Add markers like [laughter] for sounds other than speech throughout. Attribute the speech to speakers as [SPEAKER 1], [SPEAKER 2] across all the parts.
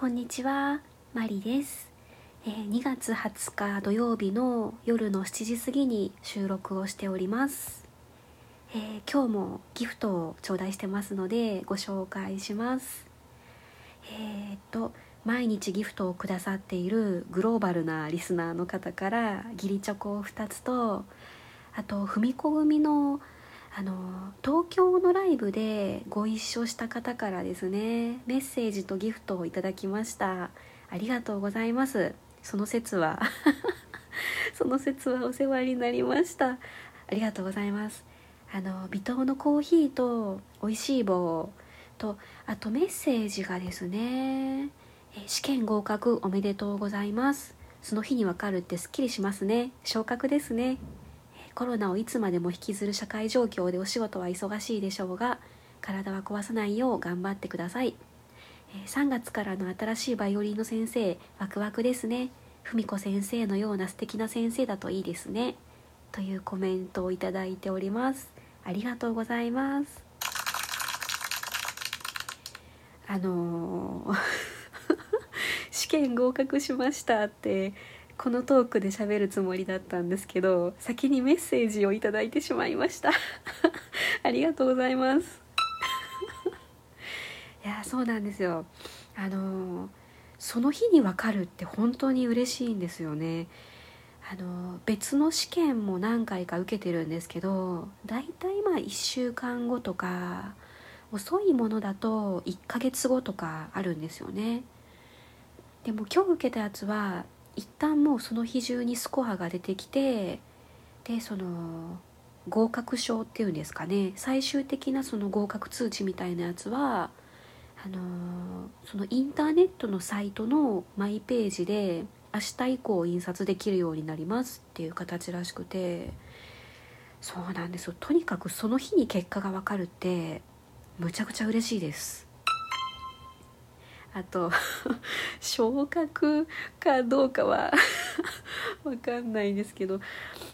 [SPEAKER 1] こんにちは、マリです、えー、2月20日土曜日の夜の7時過ぎに収録をしております、えー、今日もギフトを頂戴してますのでご紹介します。えー、っと毎日ギフトをくださっているグローバルなリスナーの方から義理チョコを2つとあと文子組のあの東京のライブでご一緒した方からですねメッセージとギフトをいただきました。ありがとうございます。その説は [laughs] その説はお世話になりました。ありがとうございます。あの微糖のコーヒーと美味しい棒とあとメッセージがですね試験合格おめでとうございます。その日にわかるってすっきりしますね。昇格ですね。コロナをいつまでも引きずる社会状況でお仕事は忙しいでしょうが体は壊さないよう頑張ってください。3月からの新しいバイオリンの先生ワクワクですね。文子先生のような素敵な先生だといいですね。というコメントをいただいております。ありがとうございます。あのー [laughs] 試験合格しましたってこのトークで喋るつもりだったんですけど先にメッセージを頂いてしまいました。[laughs] ありがとうございます。[laughs] いやそうなんですよ。あのその日に分かるって本当に嬉しいんですよね。あの別の試験も何回か受けてるんですけどだいたいまあ1週間後とか遅いものだと1ヶ月後とかあるんですよね。でも今日受けたやつは一旦もうその日中にスコアが出てきてでその合格証っていうんですかね。最終的なその合格通知みたいなやつはあのそのインターネットのサイトのマイページで明日以降印刷できるようになりますっていう形らしくてそうなんですよ。とにかくその日に結果が分かるってむちゃくちゃ嬉しいです。あと [laughs] 昇格かどうかは [laughs] わかんないんですけど、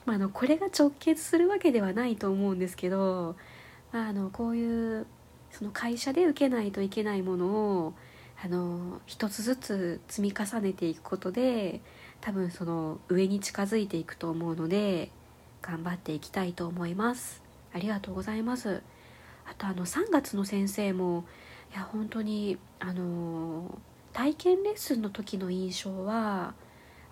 [SPEAKER 1] まあ、あのこれが直結するわけではないと思うんですけど、まあ、あのこういうその会社で受けないといけないものをあの一つずつ積み重ねていくことで多分その上に近づいていくと思うので頑張っていきたいと思います。ありがとうございます。あとあの3月の先生もいや本当にあの体験レッスンの時の印象は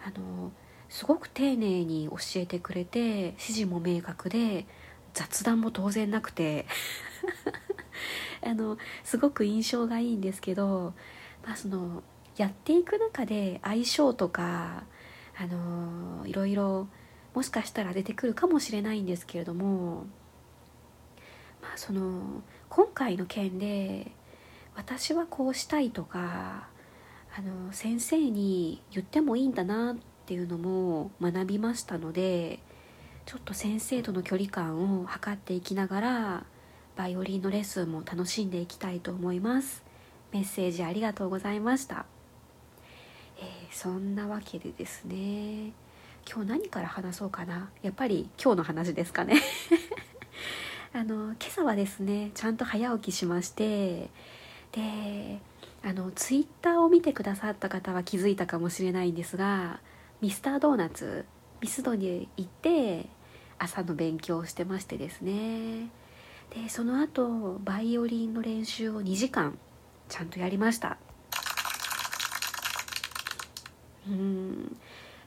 [SPEAKER 1] あのすごく丁寧に教えてくれて指示も明確で雑談も当然なくて [laughs] あのすごく印象がいいんですけど、まあ、そのやっていく中で相性とかあのいろいろもしかしたら出てくるかもしれないんですけれども、まあ、その今回の件で私はこうしたいとかあの先生に言ってもいいんだなっていうのも学びましたのでちょっと先生との距離感を測っていきながらバイオリンのレッスンも楽しんでいきたいと思います。メッセージありがとうございました、えー、そんなわけでですね。今日何から話そうかな。やっぱり今日の話ですかね。[laughs] あの今朝はですねちゃんと早起きしましてであのツイッターを見てくださった方は気づいたかもしれないんですがミスタードーナツミスドに行って朝の勉強をしてましてですね。でその後バイオリンの練習を2時間ちゃんとやりました。うん。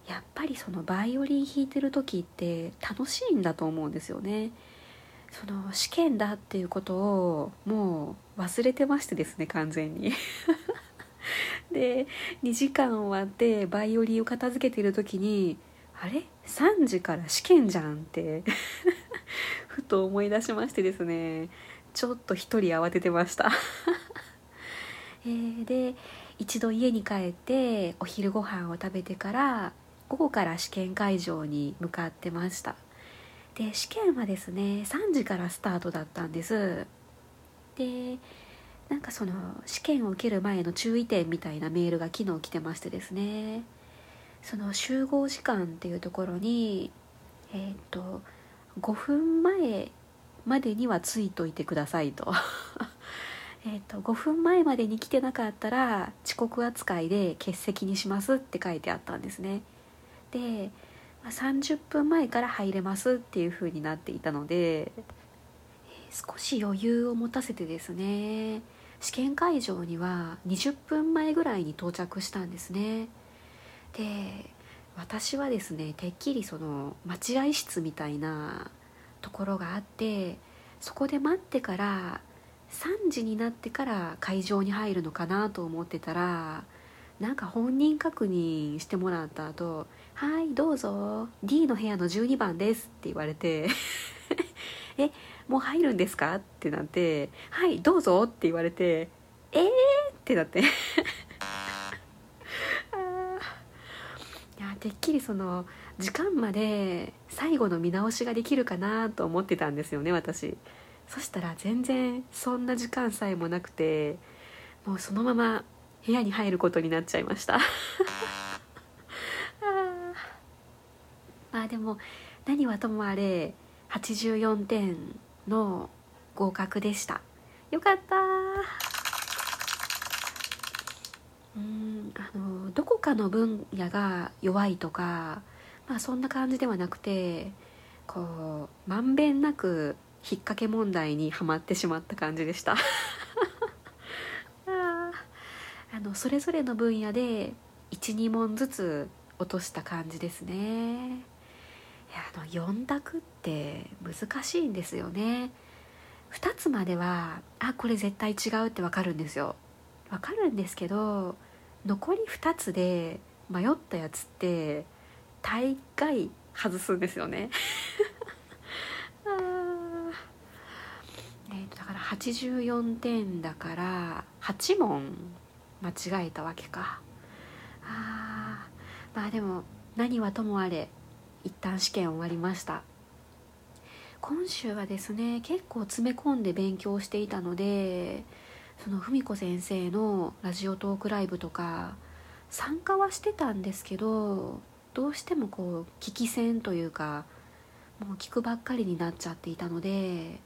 [SPEAKER 1] やっぱりそのバイオリン弾いてる時って楽しいんだと思うんですよね。その試験だっていうことをもう忘れてましてですね完全に。[laughs] で2時間終わってバイオリンを片付けている時にあれ？3時から試験じゃんって [laughs] ふと思い出しましてですね。ちょっと一人慌ててました。[laughs] えー、で一度家に帰ってお昼ご飯を食べてから午後から試験会場に向かってました。で試験はですね3時からスタートだったんです。でなんかその試験を受ける前の注意点みたいなメールが昨日来てましてですね。その集合時間っていうところにえっ、と5分前までにはついといてくださいと。[laughs] えーと、5分前までに来てなかったら遅刻扱いで欠席にしますって書いてあったんですね。で、30分前から入れますっていう風になっていたので、少し余裕を持たせてですね試験会場には20分前ぐらいに到着したんですね。で私はですねてっきりその待合室みたいなところがあってそこで待ってから3時になってから会場に入るのかなと思ってたらなんか本人確認してもらった後「はいどうぞ D の部屋の12番です」って言われて [laughs] えもう入るんですか?」ってなって「はいどうぞ」って言われて「えー!」ってなって [laughs] いやてっきりその時間まで最後の見直しができるかなと思ってたんですよね私そしたら全然そんな時間さえもなくてもうそのまま部屋に入ることになっちゃいました。[laughs] まあでも何はともあれ84点の合格でした。よかった。うんあのどこかの分野が弱いとかまあそんな感じではなくてこうまんべんなく引っ掛け問題にはまってしまった感じでした。ああのそれぞれの分野で12問ずつ落とした感じですね。いやあの4択って難しいんですよね。2つまではあこれ絶対違うって分かるんですよ。分かるんですけど残り2つで迷ったやつって大概外すんですよね。[laughs] えとだから84点だから8問間違えたわけか。あまあでも何はともあれ一旦試験終わりました。今週はですね結構詰め込んで勉強していたのでその文子先生のラジオトークライブとか参加はしてたんですけどどうしてもこう聞き戦というかもう聞くばっかりになっちゃっていたので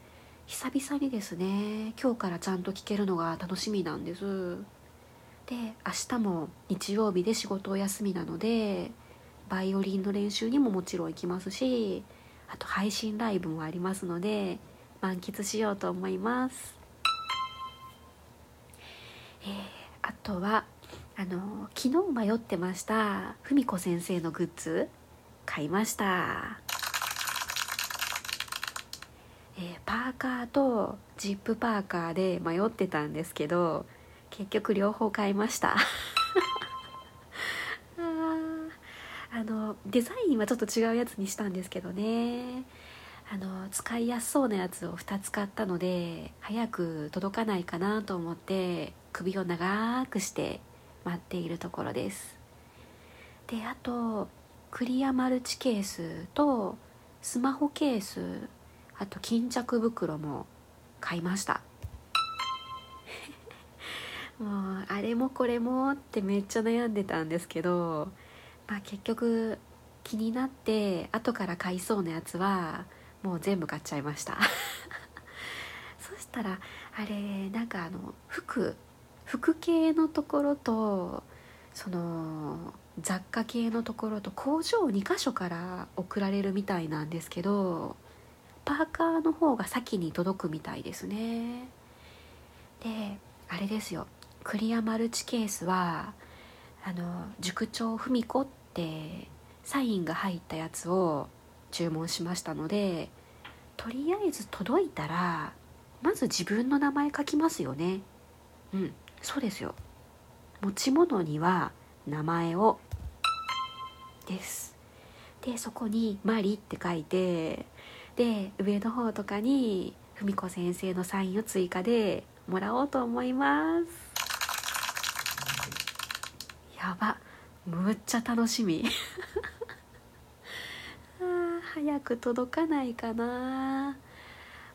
[SPEAKER 1] 久々にですね今日からちゃんと聞けるのが楽しみなんです。で明日も日曜日で仕事お休みなのでバイオリンの練習にももちろん行きますしあと配信ライブもありますので満喫しようと思います。えー、あとはあの昨日迷ってました文子先生のグッズ買いました。えー、パーカーとジップパーカーで迷ってたんですけど結局両方買いました。[laughs] あのデザインはちょっと違うやつにしたんですけどね。あの使いやすそうなやつを2つ買ったので早く届かないかなと思って首を長くして待っているところです。であとクリアマルチケースとスマホケースあと巾着袋も買いました。もうあれもこれもってめっちゃ悩んでたんですけど、まあ、結局気になって後から買いそうなやつはもう全部買っちゃいました。[laughs] そしたらあれなんかあの服服系のところとその雑貨系のところと工場2箇所から送られるみたいなんですけどパーカーの方が先に届くみたいですね。であれですよ。クリアマルチケースはあの塾長文子ってサインが入ったやつを注文しましたのでとりあえず届いたらまず自分の名前書きますよね。うんそうですよ。持ち物には名前を。です。でそこに「マリ」って書いてで上の方とかに文子先生のサインを追加でもらおうと思います。やば。むっちゃ楽しみ。[laughs] あ早く届かないかな。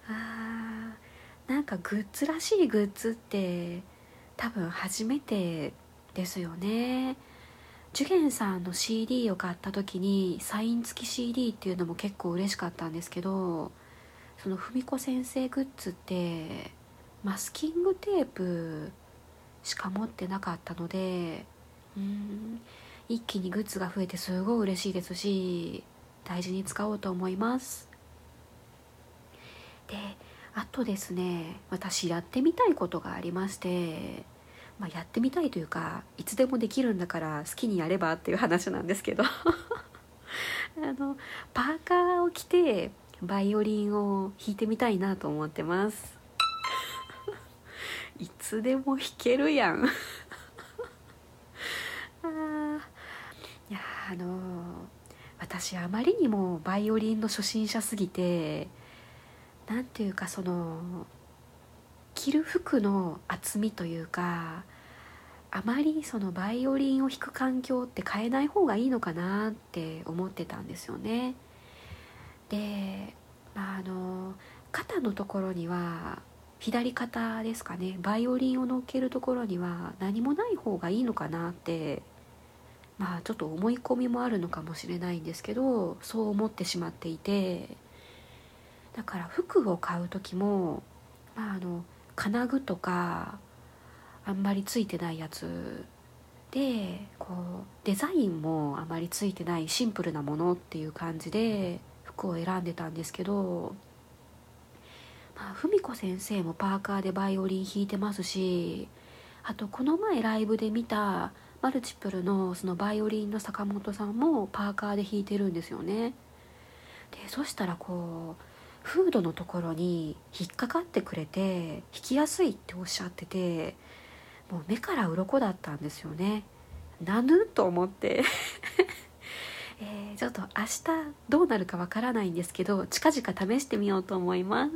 [SPEAKER 1] あなんかグッズらしいグッズって多分初めてですよね。ジュゲンさんの CD を買った時にサイン付き CD っていうのも結構嬉しかったんですけどその文子先生グッズってマスキングテープしか持ってなかったのでうん。一気にグッズが増えてすごい嬉しいですし大事に使おうと思います。であとですね私やってみたいことがありましてまあ、やってみたいというかいつでもできるんだから好きにやればっていう話なんですけど。[laughs] あのパーカーを着てバイオリンを弾いてみたいなと思ってます。[laughs] いつでも弾けるやんあいやあの私あまりにもバイオリンの初心者すぎて何ていうかその着る服の厚みというかあまりそのバイオリンを弾く環境って変えない方がいいのかなって思ってたんですよね。で、まあ、あの肩のところには左肩ですかねバイオリンを乗っけるところには何もない方がいいのかなってまあちょっと思い込みもあるのかもしれないんですけどそう思ってしまっていてだから服を買う時も、まあ、あの金具とかあんまりついてないやつでこうデザインもあまりついてないシンプルなものっていう感じで服を選んでたんですけどまあ文子先生もパーカーでバイオリン弾いてますしあとこの前ライブで見たマルチプルのそのバイオリンの坂本さんもパーカーで弾いてるんですよね。でそしたらこうフードのところに引っかかってくれて弾きやすいっておっしゃっててもう目から鱗だったんですよね。なぬと思って。[laughs] えー、ちょっと明日どうなるかわからないんですけど近々試してみようと思います。